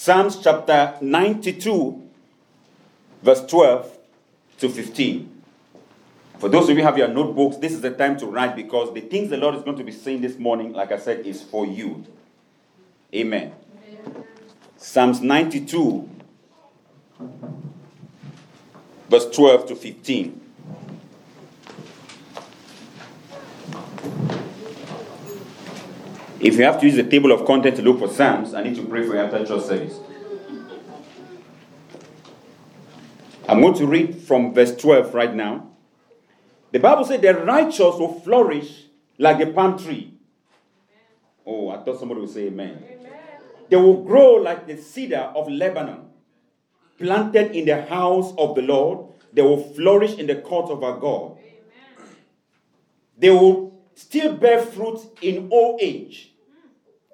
Psalms chapter 92, verse 12 to 15. For those of you who have your notebooks, this is the time to write because the things the Lord is going to be saying this morning, like I said, is for you. Amen. Amen. Psalms 92, verse 12 to 15. If you have to use the table of content to look for Psalms, I need to pray for you after church service. I'm going to read from verse 12 right now. The Bible said the righteous will flourish like a palm tree. Oh, I thought somebody would say amen. amen. They will grow like the cedar of Lebanon, planted in the house of the Lord. They will flourish in the court of our God. Amen. They will still bear fruit in old age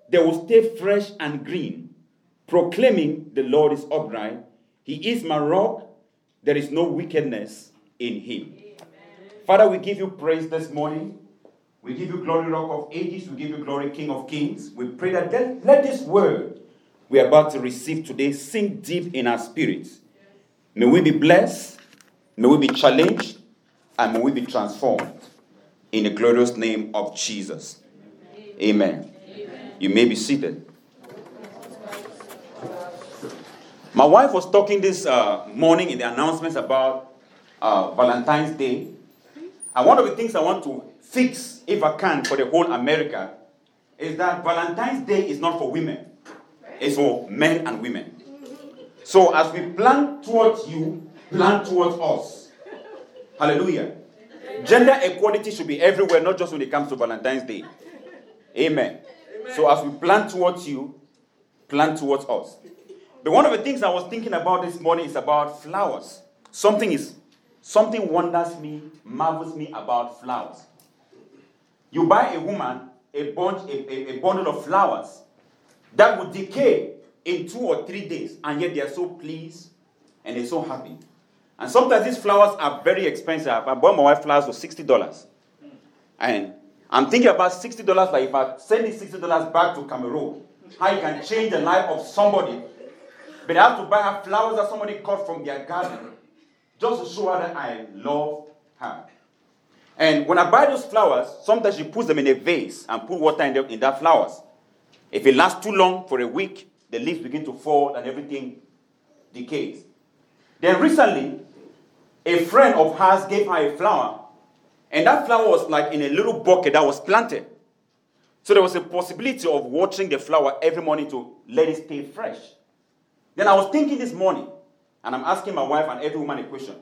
they will stay fresh and green, proclaiming the Lord is upright. He is my rock. There is no wickedness in him. Amen. Father, we give you praise this morning. We give you glory, rock of ages. We give you glory, King of kings. We pray that let, let this word we are about to receive today sink deep in our spirits. May we be blessed, may we be challenged, and may we be transformed in the glorious name of Jesus. Amen. You may be seated. My wife was talking this uh, morning in the announcements about uh, Valentine's Day. And one of the things I want to fix, if I can, for the whole America is that Valentine's Day is not for women, it's for men and women. So as we plan towards you, plan towards us. Hallelujah. Gender equality should be everywhere, not just when it comes to Valentine's Day. Amen. So as we plan towards you, plan towards us. But one of the things I was thinking about this morning is about flowers. Something is something wonders me, marvels me about flowers. You buy a woman a bunch, a, a, a bundle of flowers that would decay in two or three days, and yet they are so pleased and they're so happy. And sometimes these flowers are very expensive. I bought my wife flowers for sixty dollars, and I'm thinking about $60 like if I send this $60 back to Cameroon, how you can change the life of somebody. But I have to buy her flowers that somebody cut from their garden just to show her that I love her. And when I buy those flowers, sometimes she puts them in a vase and put water in, the, in that flowers. If it lasts too long for a week, the leaves begin to fall and everything decays. Then recently, a friend of hers gave her a flower and that flower was like in a little bucket that was planted. So there was a possibility of watering the flower every morning to let it stay fresh. Then I was thinking this morning, and I'm asking my wife and every woman a question.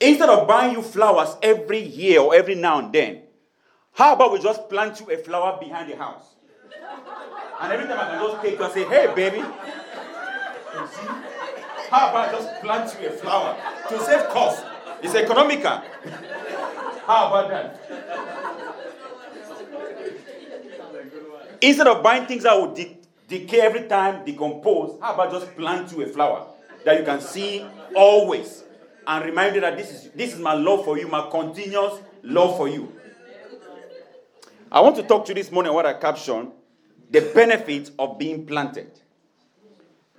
Instead of buying you flowers every year or every now and then, how about we just plant you a flower behind the house? And every time I can just take you and say, hey, baby. How about just plant you a flower to save cost? It's economical. How about that? Instead of buying things that will de- decay every time, decompose, how about just plant you a flower that you can see always and remind you that this is, this is my love for you, my continuous love for you. I want to talk to you this morning what I caption the benefits of being planted.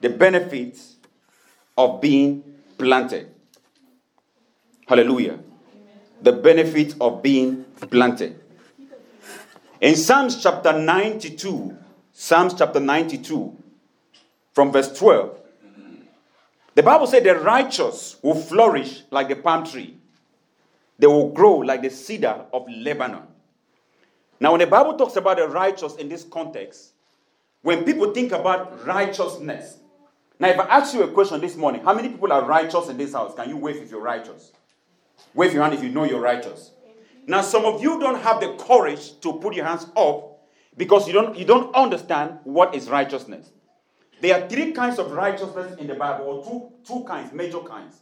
The benefits of being planted. Hallelujah the benefit of being planted. In Psalms chapter 92, Psalms chapter 92, from verse 12, the Bible said the righteous will flourish like the palm tree. They will grow like the cedar of Lebanon. Now, when the Bible talks about the righteous in this context, when people think about righteousness, now if I ask you a question this morning, how many people are righteous in this house? Can you wave if you're righteous? Wave your hand if you know you're righteous. Now, some of you don't have the courage to put your hands up because you don't, you don't understand what is righteousness. There are three kinds of righteousness in the Bible, or two, two kinds, major kinds.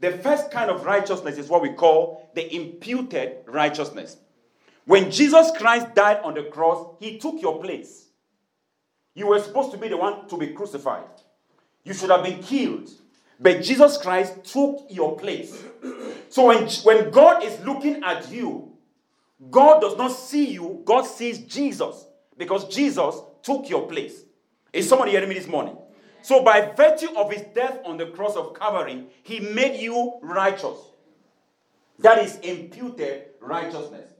The first kind of righteousness is what we call the imputed righteousness. When Jesus Christ died on the cross, he took your place. You were supposed to be the one to be crucified. You should have been killed. But Jesus Christ took your place. So when, when God is looking at you, God does not see you, God sees Jesus because Jesus took your place. Is somebody hearing me this morning? So, by virtue of his death on the cross of Calvary, he made you righteous. That is imputed righteousness.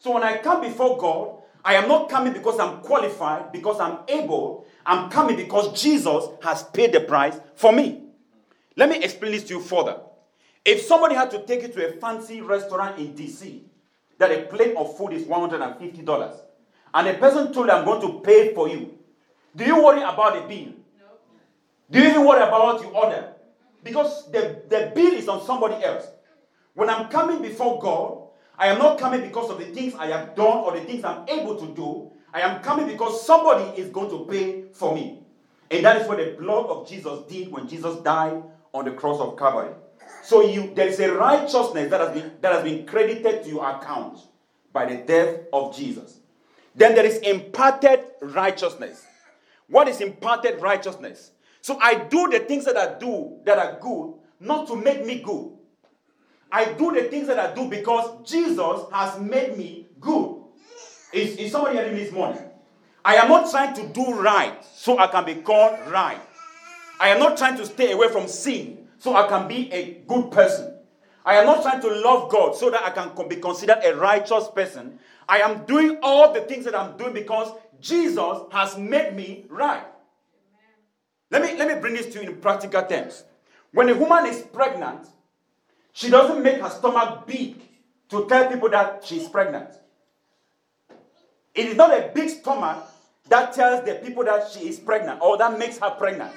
So, when I come before God, I am not coming because I'm qualified, because I'm able. I'm coming because Jesus has paid the price for me. Let me explain this to you further. If somebody had to take you to a fancy restaurant in DC, that a plate of food is $150, and a person told you, I'm going to pay for you, do you worry about the bill? No. Do you even worry about what you order? Because the, the bill is on somebody else. When I'm coming before God, I am not coming because of the things I have done or the things I'm able to do. I am coming because somebody is going to pay for me. And that is what the blood of Jesus did when Jesus died on the cross of Calvary. So you there is a righteousness that has been that has been credited to your account by the death of Jesus. Then there is imparted righteousness. What is imparted righteousness? So I do the things that I do that are good, not to make me good. I do the things that I do because Jesus has made me good. Is, is somebody hearing me this morning? I am not trying to do right so I can be called right. I am not trying to stay away from sin so I can be a good person. I am not trying to love God so that I can be considered a righteous person. I am doing all the things that I'm doing because Jesus has made me right. Let me, let me bring this to you in practical terms. When a woman is pregnant, she doesn't make her stomach big to tell people that she's pregnant. It is not a big stomach that tells the people that she is pregnant or that makes her pregnant.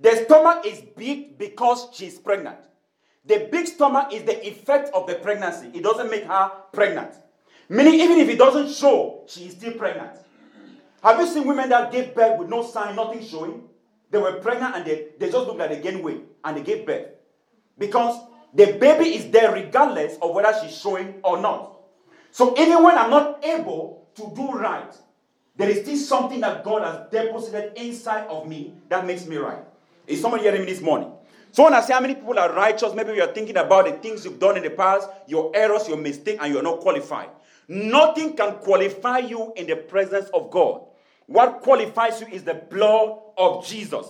The stomach is big because she's pregnant. The big stomach is the effect of the pregnancy. It doesn't make her pregnant. Meaning, even if it doesn't show, she is still pregnant. Have you seen women that gave birth with no sign, nothing showing? They were pregnant and they, they just looked like they gained weight and they gave birth. Because the baby is there regardless of whether she's showing or not. So even when I'm not able to do right, there is still something that God has deposited inside of me that makes me right. Is somebody hearing me this morning? So when I say how many people are righteous, maybe you are thinking about the things you've done in the past, your errors, your mistake, and you're not qualified. Nothing can qualify you in the presence of God. What qualifies you is the blood of Jesus.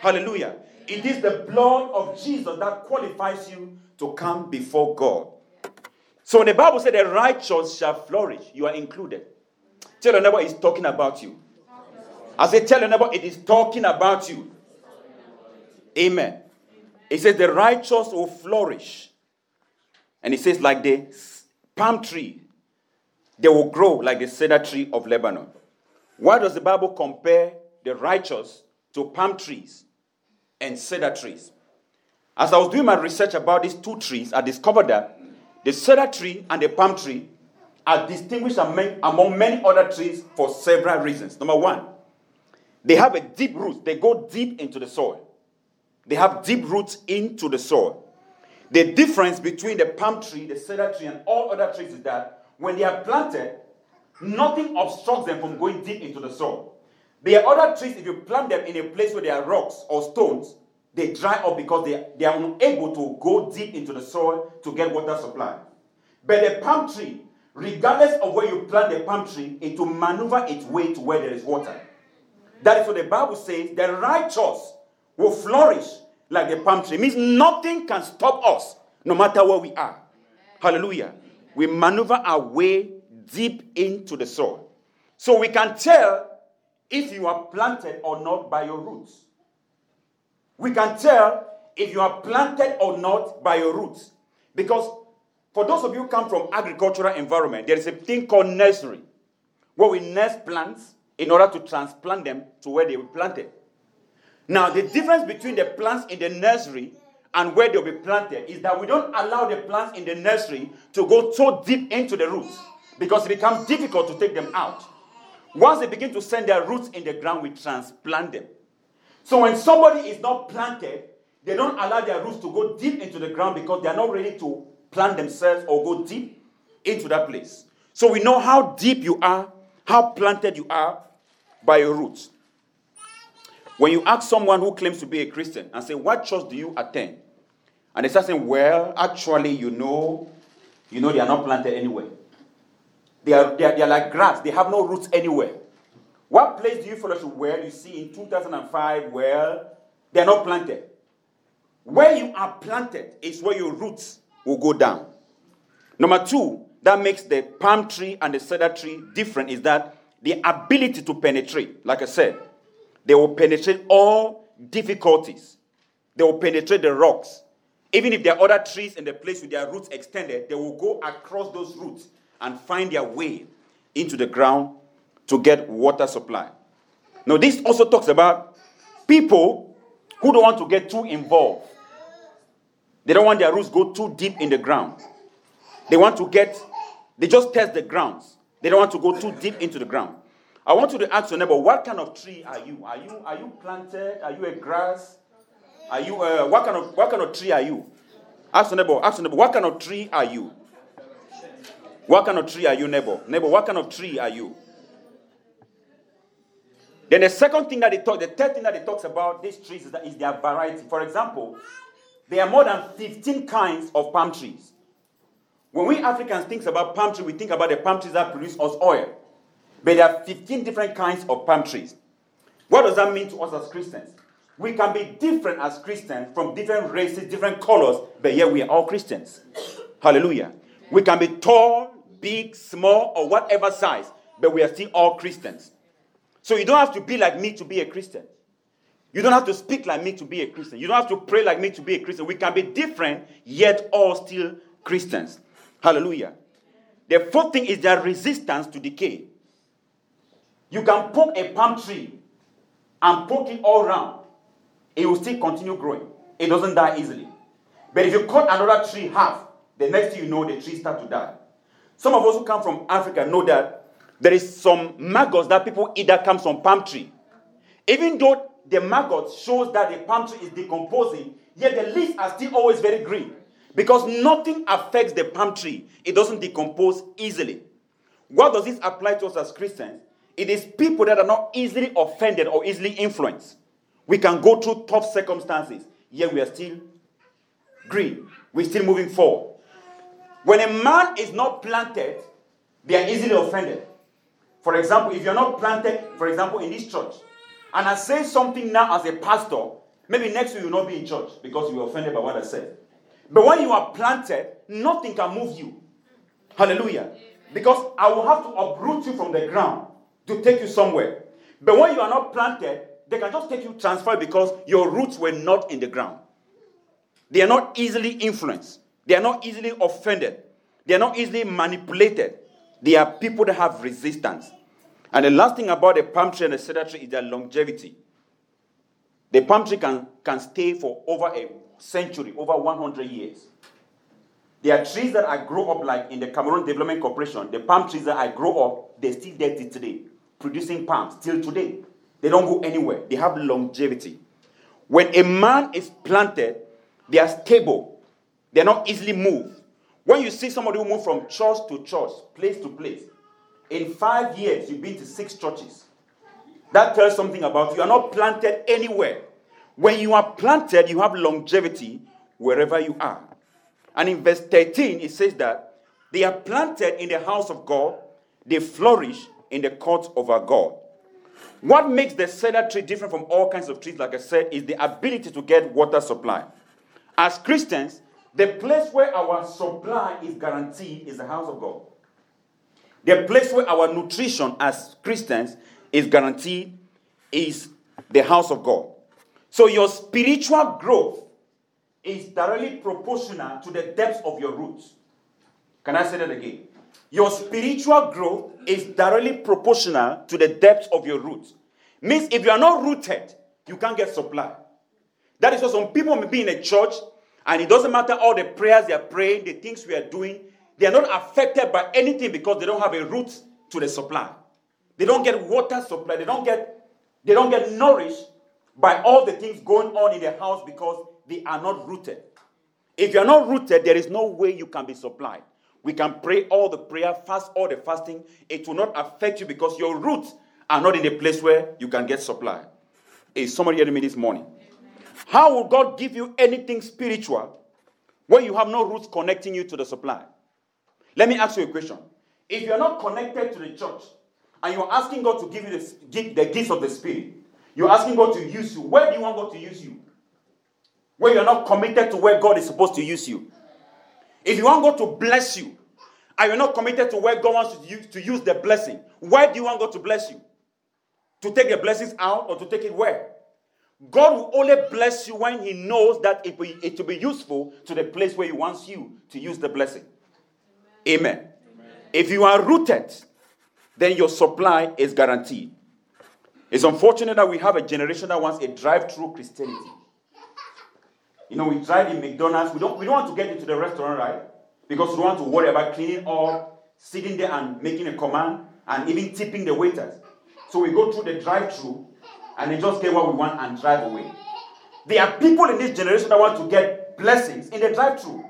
Hallelujah. It is the blood of Jesus that qualifies you to come before God. So the Bible said the righteous shall flourish. You are included. Tell your neighbor it's talking about you. I say, tell your neighbor it is talking about you. Amen. It says the righteous will flourish. And it says, like the palm tree, they will grow like the cedar tree of Lebanon. Why does the Bible compare the righteous to palm trees and cedar trees? As I was doing my research about these two trees, I discovered that the cedar tree and the palm tree are distinguished among many other trees for several reasons. Number one, they have a deep root, they go deep into the soil. They have deep roots into the soil. The difference between the palm tree, the cedar tree, and all other trees is that when they are planted, nothing obstructs them from going deep into the soil. Are other trees, if you plant them in a place where there are rocks or stones, they dry up because they, they are unable to go deep into the soil to get water supply. But the palm tree, regardless of where you plant the palm tree, it will maneuver its way to where there is water. That is what the Bible says the righteous will flourish like the palm tree. It means nothing can stop us, no matter where we are. Hallelujah. We maneuver our way deep into the soil. So we can tell if you are planted or not by your roots. We can tell if you are planted or not by your roots. Because for those of you who come from agricultural environment, there is a thing called nursery, where we nurse plants in order to transplant them to where they were planted. Now, the difference between the plants in the nursery and where they'll be planted is that we don't allow the plants in the nursery to go so deep into the roots because it becomes difficult to take them out. Once they begin to send their roots in the ground, we transplant them. So when somebody is not planted, they don't allow their roots to go deep into the ground because they are not ready to plant themselves or go deep into that place. So we know how deep you are, how planted you are by your roots. When you ask someone who claims to be a Christian and say, What church do you attend? And they start saying, Well, actually, you know, you know, they are not planted anywhere. They are, they are, they are like grass, they have no roots anywhere. What place do you fellowship where you see in 2005 where they are not planted? Where you are planted is where your roots will go down. Number two, that makes the palm tree and the cedar tree different is that the ability to penetrate, like I said, they will penetrate all difficulties. They will penetrate the rocks. Even if there are other trees in the place with their roots extended, they will go across those roots and find their way into the ground to get water supply. Now, this also talks about people who don't want to get too involved. They don't want their roots go too deep in the ground. They want to get, they just test the grounds. They don't want to go too deep into the ground. I want you to ask your neighbor, what kind of tree are you? Are you are you planted? Are you a grass? Are you uh, what kind of what kind of tree are you? Ask your neighbor, ask your neighbor, what kind of tree are you? What kind of tree are you, neighbor? Neighbor, what kind of tree are you? Then the second thing that they talk, the third thing that he talks about these trees is, that is their variety. For example, there are more than 15 kinds of palm trees. When we Africans think about palm tree, we think about the palm trees that produce us oil. But there are 15 different kinds of palm trees. What does that mean to us as Christians? We can be different as Christians from different races, different colors, but yet we are all Christians. Hallelujah. We can be tall, big, small, or whatever size, but we are still all Christians. So you don't have to be like me to be a Christian. You don't have to speak like me to be a Christian. You don't have to pray like me to be a Christian. We can be different, yet all still Christians. Hallelujah. The fourth thing is their resistance to decay. You can poke a palm tree and poke it all around, it will still continue growing. It doesn't die easily. But if you cut another tree half, the next thing you know, the tree starts to die. Some of us who come from Africa know that there is some maggots that people eat that comes from palm tree. Even though the maggot shows that the palm tree is decomposing, yet the leaves are still always very green. Because nothing affects the palm tree, it doesn't decompose easily. What does this apply to us as Christians? It is people that are not easily offended or easily influenced. We can go through tough circumstances, yet we are still green. We're still moving forward. When a man is not planted, they are easily offended. For example, if you're not planted, for example, in this church, and I say something now as a pastor, maybe next week you will not be in church because you were offended by what I said. But when you are planted, nothing can move you. Hallelujah. Because I will have to uproot you from the ground to take you somewhere. But when you are not planted, they can just take you transfer because your roots were not in the ground. They are not easily influenced. They are not easily offended. They are not easily manipulated. They are people that have resistance. And the last thing about the palm tree and the cedar tree is their longevity. The palm tree can, can stay for over a century, over 100 years. There are trees that I grow up like in the Cameroon Development Corporation. The palm trees that I grow up, they're still there today, producing palms till today. They don't go anywhere. They have longevity. When a man is planted, they are stable. They're not easily moved. When you see somebody who move from church to church, place to place, in five years you've been to six churches. That tells something about you. You are not planted anywhere. When you are planted, you have longevity wherever you are. And in verse 13, it says that they are planted in the house of God, they flourish in the courts of our God. What makes the cedar tree different from all kinds of trees, like I said, is the ability to get water supply. As Christians, the place where our supply is guaranteed is the house of God. The place where our nutrition as Christians is guaranteed is the house of God. So your spiritual growth is directly proportional to the depth of your roots. Can I say that again? Your spiritual growth is directly proportional to the depth of your roots. Means if you are not rooted, you can't get supply. That is why some people may be in a church and it doesn't matter all the prayers they are praying, the things we are doing, they are not affected by anything because they don't have a root to the supply. They don't get water supply. They don't get they don't get nourished by all the things going on in the house because they are not rooted. If you are not rooted, there is no way you can be supplied. We can pray all the prayer, fast all the fasting. It will not affect you because your roots are not in a place where you can get supply. Is somebody hearing me this morning? How will God give you anything spiritual when you have no roots connecting you to the supply? Let me ask you a question. If you're not connected to the church and you're asking God to give you the, give the gifts of the Spirit, you're asking God to use you. Where do you want God to use you? Where you're not committed to where God is supposed to use you. If you want God to bless you, and you're not committed to where God wants to use, to use the blessing, where do you want God to bless you? To take the blessings out or to take it where? God will only bless you when He knows that it will be useful to the place where He wants you to use the blessing. Amen. Amen. If you are rooted, then your supply is guaranteed. It's unfortunate that we have a generation that wants a drive-through Christianity. You know, we drive in McDonald's. We don't, we don't want to get into the restaurant, right? Because we don't want to worry about cleaning up, sitting there and making a command, and even tipping the waiters. So we go through the drive-through and they just get what we want and drive away. There are people in this generation that want to get blessings in the drive-through.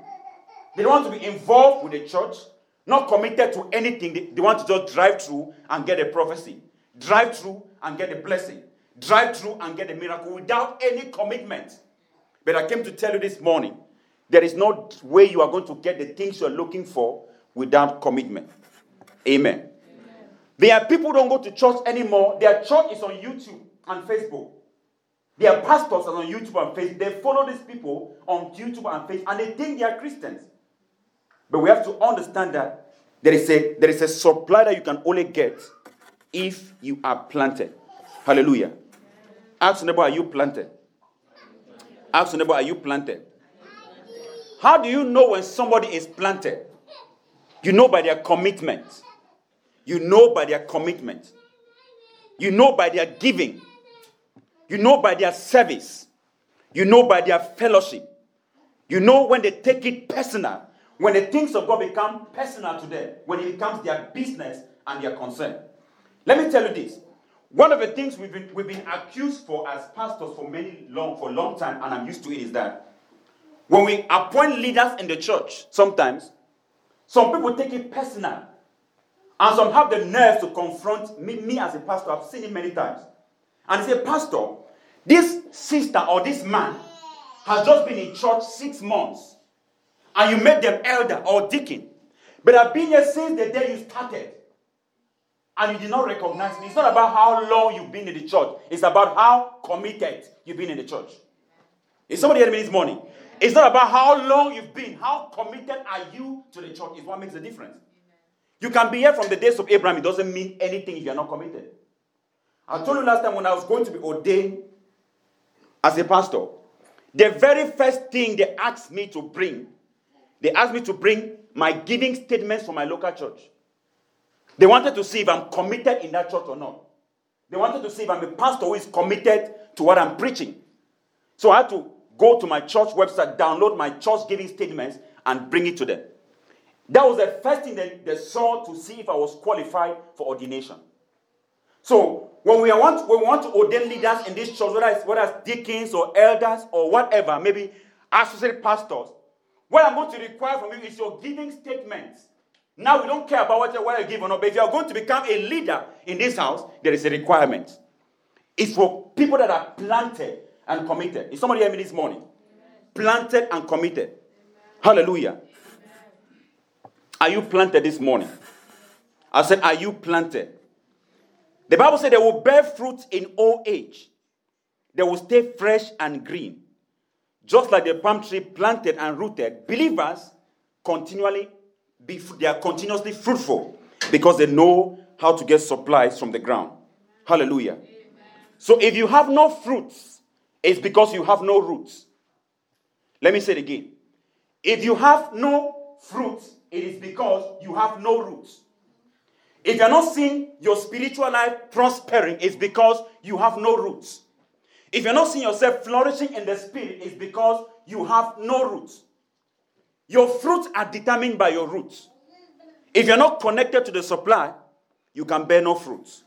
They don't want to be involved with the church, not committed to anything. They, they want to just drive through and get a prophecy, drive through and get a blessing, drive through and get a miracle without any commitment. But I came to tell you this morning there is no way you are going to get the things you're looking for without commitment. Amen. Amen. There are people don't go to church anymore. Their church is on YouTube and Facebook. Their pastors are on YouTube and Facebook. They follow these people on YouTube and Facebook and they think they are Christians. But we have to understand that there is a, there is a supply that you can only get if you are planted. Hallelujah. Ask neighbor, are you planted? Ask neighbor, are you planted? How do you know when somebody is planted? You know by their commitment. You know by their commitment. You know by their giving. You know by their service. You know by their fellowship. You know when they take it personal. When the things of God become personal to them. When it becomes their business and their concern. Let me tell you this. One of the things we've been, we've been accused for as pastors for many long for a long time, and I'm used to it, is that when we appoint leaders in the church, sometimes some people take it personal. And some have the nerve to confront me, me as a pastor. I've seen it many times. And say, Pastor, this sister or this man has just been in church six months. And you made them elder or deacon. But I've been here since the day you started. And you did not recognize me. It's not about how long you've been in the church. It's about how committed you've been in the church. Is somebody hearing me this morning? It's not about how long you've been. How committed are you to the church is what makes the difference. You can be here from the days of Abraham. It doesn't mean anything if you're not committed. I told you last time when I was going to be ordained as a pastor, the very first thing they asked me to bring, they asked me to bring my giving statements from my local church. They wanted to see if I'm committed in that church or not. They wanted to see if I'm a pastor who is committed to what I'm preaching. So I had to go to my church website, download my church giving statements, and bring it to them. That was the first thing that they saw to see if I was qualified for ordination. So when we want, when we want to ordain leaders in this church, whether it's, whether it's deacons or elders or whatever, maybe associate pastors, what I'm going to require from you is your giving statements. Now we don't care about what, what you give or not, but if you are going to become a leader in this house, there is a requirement. It's for people that are planted and committed. Is somebody hear me this morning? Amen. Planted and committed. Amen. Hallelujah. Amen. Are you planted this morning? I said, Are you planted? The Bible said they will bear fruit in old age. They will stay fresh and green. Just like the palm tree planted and rooted, believers continually be they are continuously fruitful because they know how to get supplies from the ground. Hallelujah. Amen. So if you have no fruits, it's because you have no roots. Let me say it again. If you have no fruits, it is because you have no roots. If you're not seeing your spiritual life prospering, it's because you have no roots. If you're not seeing yourself flourishing in the spirit, it's because you have no roots. Your fruits are determined by your roots. If you're not connected to the supply, you can bear no fruits.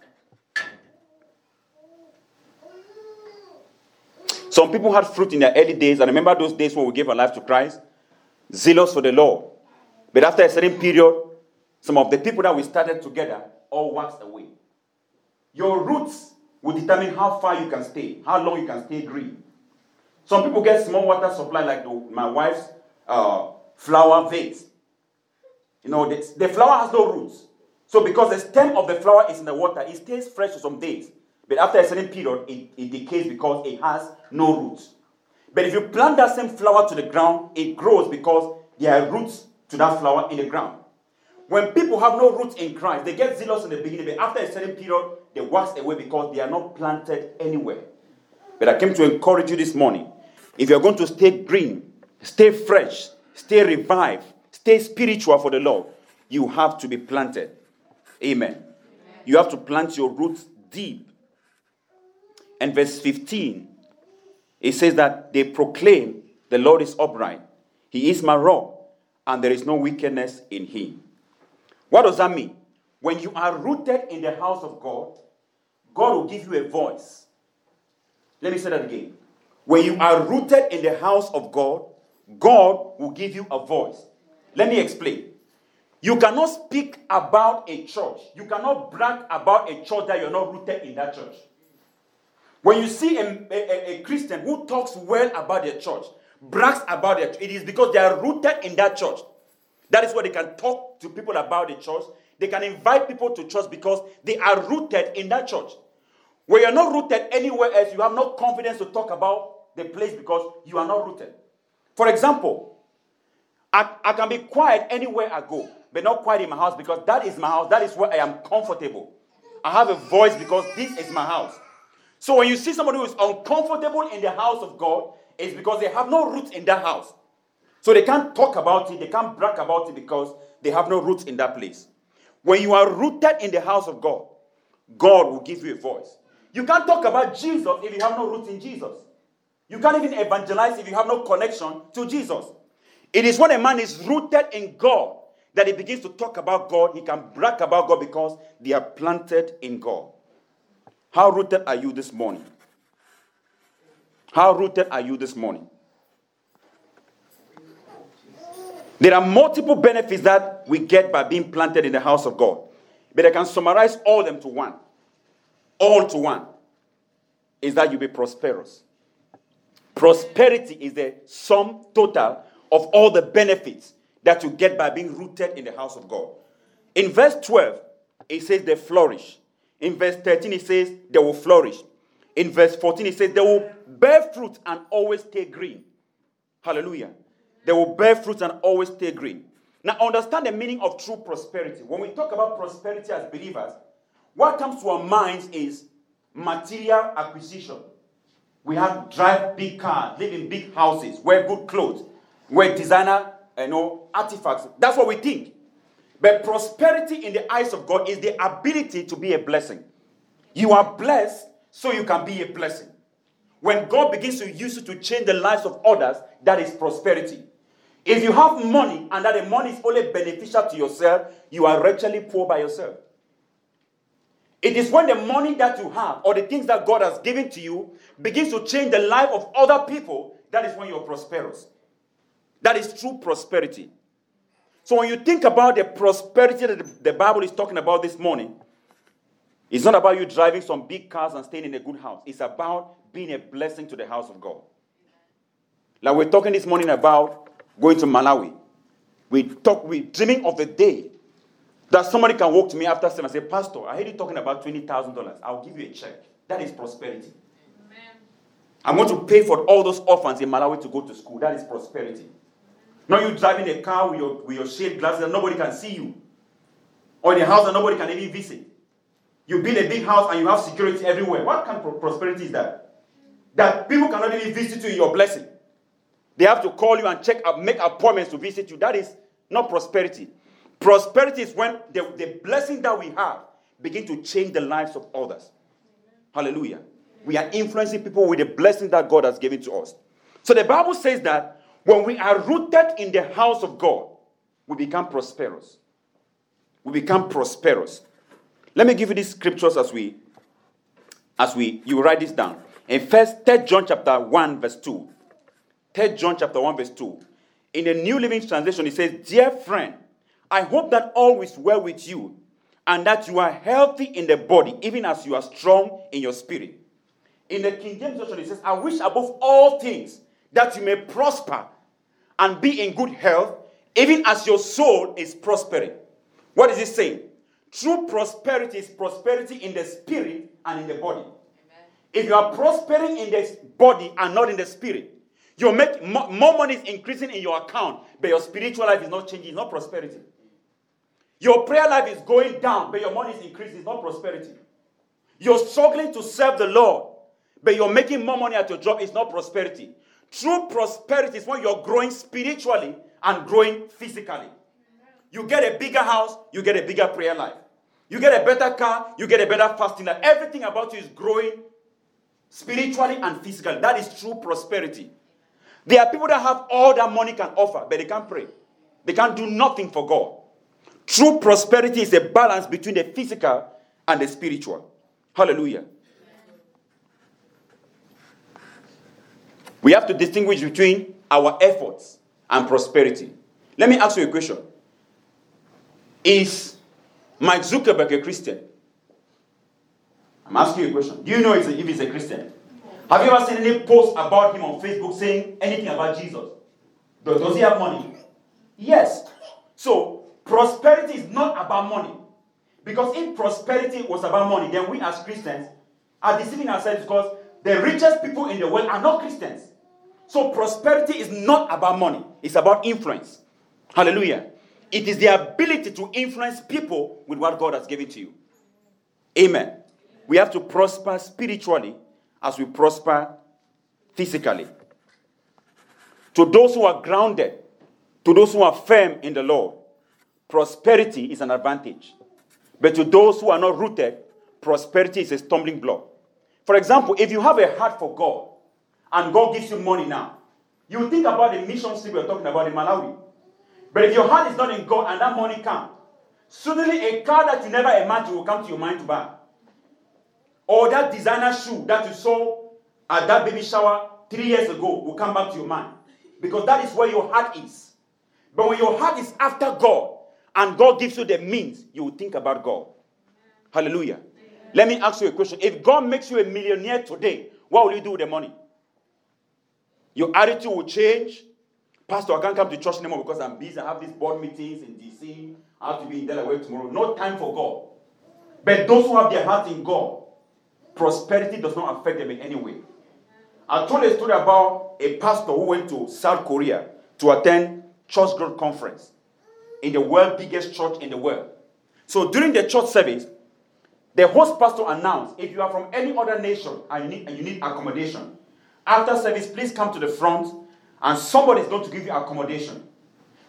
Some people had fruit in their early days. I remember those days when we gave our life to Christ, zealous for the Lord. But after a certain period, some of the people that we started together all waxed away. Your roots will determine how far you can stay, how long you can stay green. Some people get small water supply, like the, my wife's uh, flower vase. You know, the, the flower has no roots. So because the stem of the flower is in the water, it stays fresh for some days. But after a certain period, it, it decays because it has no roots. But if you plant that same flower to the ground, it grows because there are roots to that flower in the ground. When people have no roots in Christ, they get zealous in the beginning, but after a certain period, they wax away because they are not planted anywhere. But I came to encourage you this morning. If you're going to stay green, stay fresh, stay revived, stay spiritual for the Lord, you have to be planted. Amen. Amen. You have to plant your roots deep. And verse 15, it says that they proclaim the Lord is upright. He is my rock, and there is no wickedness in him. What does that mean? When you are rooted in the house of God, God will give you a voice. Let me say that again. When you are rooted in the house of God, God will give you a voice. Let me explain. You cannot speak about a church. You cannot brag about a church that you're not rooted in that church. When you see a, a, a Christian who talks well about their church, brags about it, it is because they are rooted in that church. That is why they can talk to people about the church. They can invite people to church because they are rooted in that church. Where you're not rooted anywhere else, you have no confidence to talk about the place because you are not rooted. For example, I, I can be quiet anywhere I go, but not quiet in my house because that is my house. That is where I am comfortable. I have a voice because this is my house. So when you see somebody who is uncomfortable in the house of God, it's because they have no roots in that house. So they can't talk about it, they can't brag about it because they have no roots in that place. When you are rooted in the house of God, God will give you a voice. You can't talk about Jesus if you have no roots in Jesus. You can't even evangelize if you have no connection to Jesus. It is when a man is rooted in God that he begins to talk about God. He can brag about God because they are planted in God. How rooted are you this morning? How rooted are you this morning? There are multiple benefits that we get by being planted in the house of God. But I can summarize all them to one. All to one. Is that you be prosperous. Prosperity is the sum total of all the benefits that you get by being rooted in the house of God. In verse 12, it says they flourish. In verse 13, it says they will flourish. In verse 14, it says they will bear fruit and always stay green. Hallelujah. They will bear fruit and always stay green. Now, understand the meaning of true prosperity. When we talk about prosperity as believers, what comes to our minds is material acquisition. We have drive big cars, live in big houses, wear good clothes, wear designer, you know, artifacts. That's what we think. But prosperity in the eyes of God is the ability to be a blessing. You are blessed so you can be a blessing. When God begins to use you to change the lives of others, that is prosperity. If you have money and that the money is only beneficial to yourself, you are wretchedly poor by yourself. It is when the money that you have or the things that God has given to you begins to change the life of other people, that is when you're prosperous. That is true prosperity. So when you think about the prosperity that the Bible is talking about this morning, it's not about you driving some big cars and staying in a good house. It's about being a blessing to the house of God. Like we're talking this morning about going to Malawi. We talk, we dreaming of the day that somebody can walk to me after seven and say, Pastor, I heard you talking about $20,000. I'll give you a check. That is prosperity. Amen. I'm going to pay for all those orphans in Malawi to go to school. That is prosperity. Not you driving a car with your, with your shade glasses and nobody can see you. Or in a house that nobody can even visit. You build a big house and you have security everywhere. What kind of prosperity is that? That people cannot even visit you in your blessing. They have to call you and check up, make appointments to visit you. That is not prosperity. Prosperity is when the, the blessing that we have begin to change the lives of others. Hallelujah. We are influencing people with the blessing that God has given to us. So the Bible says that when we are rooted in the house of God, we become prosperous. We become prosperous. Let me give you these scriptures as we as we you write this down. In first 3 John chapter 1, verse 2. 3 John chapter 1, verse 2. In the New Living Translation, it says, Dear friend, I hope that all is well with you, and that you are healthy in the body, even as you are strong in your spirit. In the King James Version, it says, I wish above all things that you may prosper and be in good health, even as your soul is prospering. What is it saying? True prosperity is prosperity in the spirit and in the body. Amen. If you are prospering in the body and not in the spirit, you make more, more money is increasing in your account, but your spiritual life is not changing. It's not prosperity. Your prayer life is going down, but your money is increasing. It's not prosperity. You're struggling to serve the Lord, but you're making more money at your job. It's not prosperity. True prosperity is when you're growing spiritually and growing physically. You get a bigger house, you get a bigger prayer life. You get a better car, you get a better fasting life. Everything about you is growing spiritually and physically. That is true prosperity. There are people that have all that money can offer, but they can't pray. They can't do nothing for God. True prosperity is a balance between the physical and the spiritual. Hallelujah. We have to distinguish between our efforts and prosperity. Let me ask you a question. Is Mike Zuckerberg a Christian? I'm asking you a question. Do you know if he's a Christian? Have you ever seen any post about him on Facebook saying anything about Jesus? Does, does he have money? Yes. So, prosperity is not about money. Because if prosperity was about money, then we as Christians are deceiving ourselves because the richest people in the world are not Christians. So, prosperity is not about money, it's about influence. Hallelujah. It is the ability to influence people with what God has given to you. Amen. We have to prosper spiritually as we prosper physically. To those who are grounded, to those who are firm in the Lord, prosperity is an advantage. But to those who are not rooted, prosperity is a stumbling block. For example, if you have a heart for God and God gives you money now, you think about the mission trip we're talking about in Malawi. But if your heart is not in God and that money comes, suddenly a car that you never imagined will come to your mind to buy. Or that designer shoe that you saw at that baby shower three years ago will come back to your mind. Because that is where your heart is. But when your heart is after God and God gives you the means, you will think about God. Hallelujah. Let me ask you a question. If God makes you a millionaire today, what will you do with the money? Your attitude will change. Pastor, I can't come to church anymore because I'm busy. I have these board meetings in DC. I have to be in Delaware tomorrow. No time for God. But those who have their heart in God, prosperity does not affect them in any way. I told a story about a pastor who went to South Korea to attend church growth conference in the world biggest church in the world. So during the church service, the host pastor announced, if you are from any other nation and you need, and you need accommodation, after service, please come to the front and somebody is going to give you accommodation.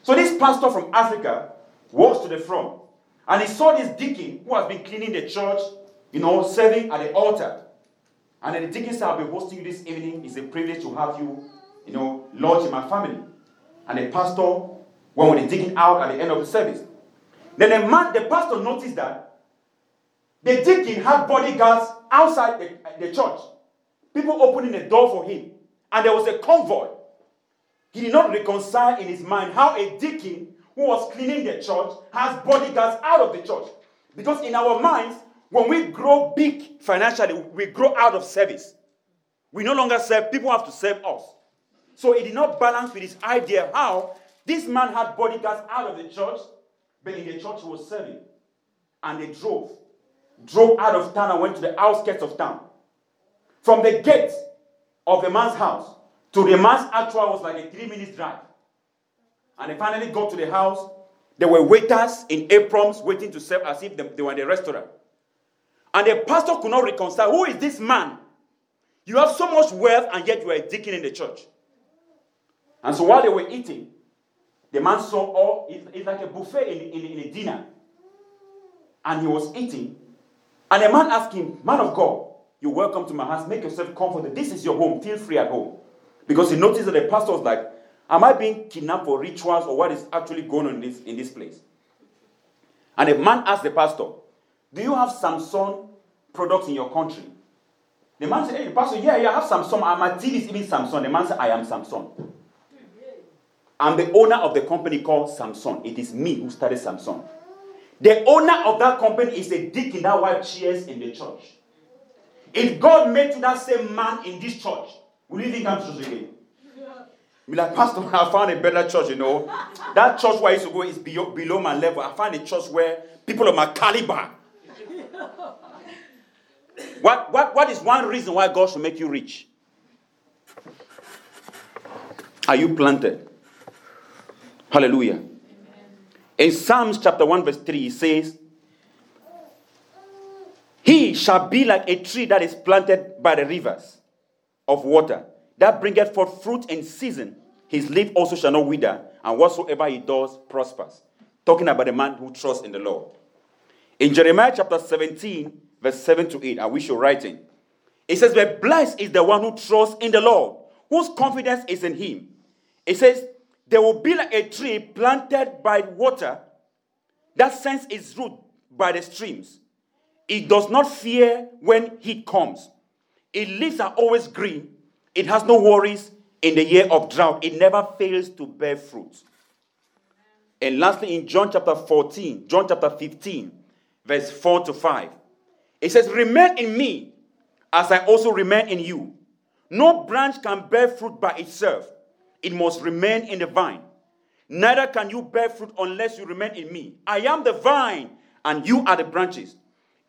So this pastor from Africa walks to the front and he saw this deacon who has been cleaning the church you know, serving at the altar. And the deacon said, I'll be hosting you this evening. It's a privilege to have you, you know, lodge in my family. And the pastor when we're digging out at the end of the service. Then the man, the pastor noticed that the deacon had bodyguards outside the, the church. People opening the door for him. And there was a convoy. He did not reconcile in his mind how a deacon who was cleaning the church has bodyguards out of the church. Because in our minds, when we grow big financially, we grow out of service. We no longer serve, people have to serve us. So it did not balance with his idea how this man had bodyguards out of the church, but in the church he was serving. And they drove. Drove out of town and went to the outskirts of town. From the gate of the man's house to the man's actual was like a three minutes drive. And they finally got to the house. There were waiters in aprons waiting to serve as if they were in the restaurant. And the pastor could not reconcile who is this man? You have so much wealth, and yet you are a deacon in the church. And so while they were eating, the man saw all, it's, like a buffet in, in, in a dinner. And he was eating. And the man asked him, Man of God, you're welcome to my house. Make yourself comfortable. This is your home. Feel free at home. Because he noticed that the pastor was like, Am I being kidnapped for rituals or what is actually going on in this, in this place? And the man asked the pastor, do you have Samsung products in your country? The man said, Hey, Pastor, yeah, yeah, I have Samsung. And my TV is even Samsung. The man said, I am Samsung. I'm the owner of the company called Samsung. It is me who started Samsung. The owner of that company is a deacon that wipe chairs in the church. If God made you that same man in this church, will you think I'm to again? Be like, Pastor, I found a better church, you know. That church where I used to go is below my level. I found a church where people of my caliber. What, what, what is one reason why God should make you rich? Are you planted? Hallelujah. Amen. In Psalms chapter 1, verse 3, it says, He shall be like a tree that is planted by the rivers of water, that bringeth forth fruit in season. His leaf also shall not wither, and whatsoever he does prospers. Talking about the man who trusts in the Lord. In Jeremiah chapter 17, verse 7 to 8, I wish you're writing. It says, But blessed is the one who trusts in the Lord, whose confidence is in him. It says, There will be like a tree planted by water that sends its root by the streams. It does not fear when heat comes. Its leaves are always green. It has no worries in the year of drought. It never fails to bear fruit. And lastly, in John chapter 14, John chapter 15, verse 4 to 5, it says, Remain in me as I also remain in you. No branch can bear fruit by itself, it must remain in the vine. Neither can you bear fruit unless you remain in me. I am the vine, and you are the branches.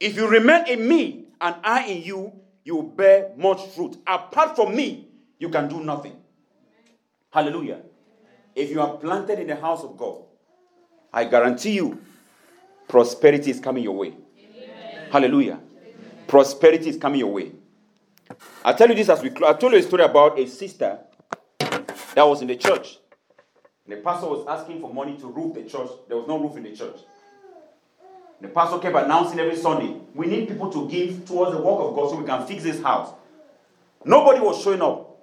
If you remain in me, and I in you, you will bear much fruit. Apart from me, you can do nothing. Hallelujah. If you are planted in the house of God, I guarantee you, prosperity is coming your way. Hallelujah. Prosperity is coming your way. I tell you this as we close. I told you a story about a sister that was in the church. The pastor was asking for money to roof the church. There was no roof in the church. The pastor kept announcing every Sunday, we need people to give towards the work of God so we can fix this house. Nobody was showing up.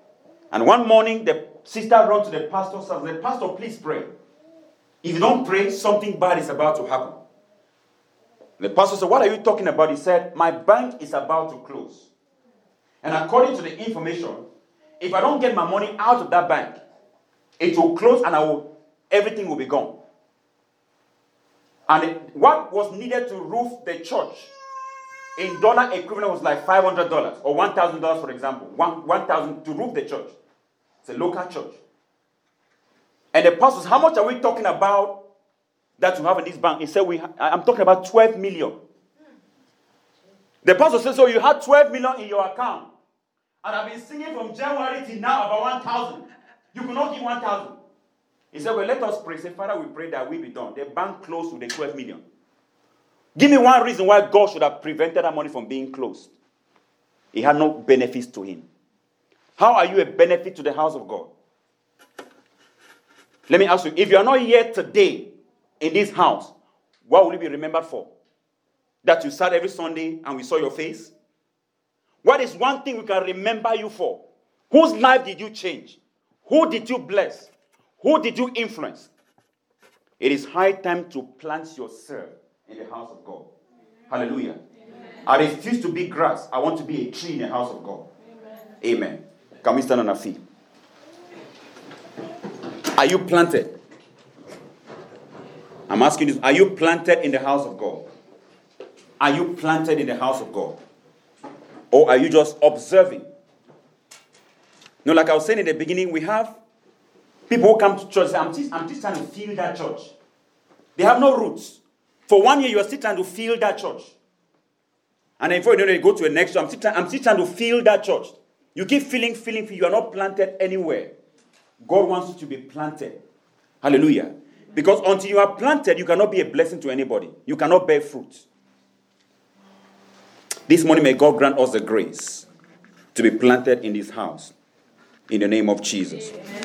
And one morning, the sister ran to the pastor and said, Pastor, please pray. If you don't pray, something bad is about to happen. The pastor said, What are you talking about? He said, My bank is about to close. And according to the information, if I don't get my money out of that bank, it will close and I will everything will be gone. And what was needed to roof the church in dollar equivalent was like $500 or $1,000, for example. 1000 to roof the church. It's a local church. And the pastor says, How much are we talking about that you have in this bank? He said, we ha- I'm talking about 12 million. The pastor says, So you had 12 million in your account. And I've been singing from January till now about 1,000. You could not give 1,000. He said, Well, let us pray. Say, Father, we pray that we be done. The bank closed with the 12 million. Give me one reason why God should have prevented that money from being closed. It had no benefits to him. How are you a benefit to the house of God? Let me ask you if you are not here today in this house, what will you be remembered for? That you sat every Sunday and we saw your face? What is one thing we can remember you for? Whose life did you change? Who did you bless? Who did you influence? It is high time to plant yourself in the house of God. Hallelujah. Amen. I refuse to be grass. I want to be a tree in the house of God. Amen. Amen. Can we stand on our feet? Are you planted? I'm asking you, are you planted in the house of God? Are you planted in the house of God? Or are you just observing? No, like I was saying in the beginning, we have People who come to church I'm just, I'm just trying to feel that church. They have no roots. For one year, you are still trying to feel that church. And then before you know it, go to the next church. I'm still, I'm still trying to feel that church. You keep feeling, feeling, you are not planted anywhere. God wants you to be planted. Hallelujah. Because until you are planted, you cannot be a blessing to anybody. You cannot bear fruit. This morning, may God grant us the grace to be planted in this house. In the name of Jesus. Amen.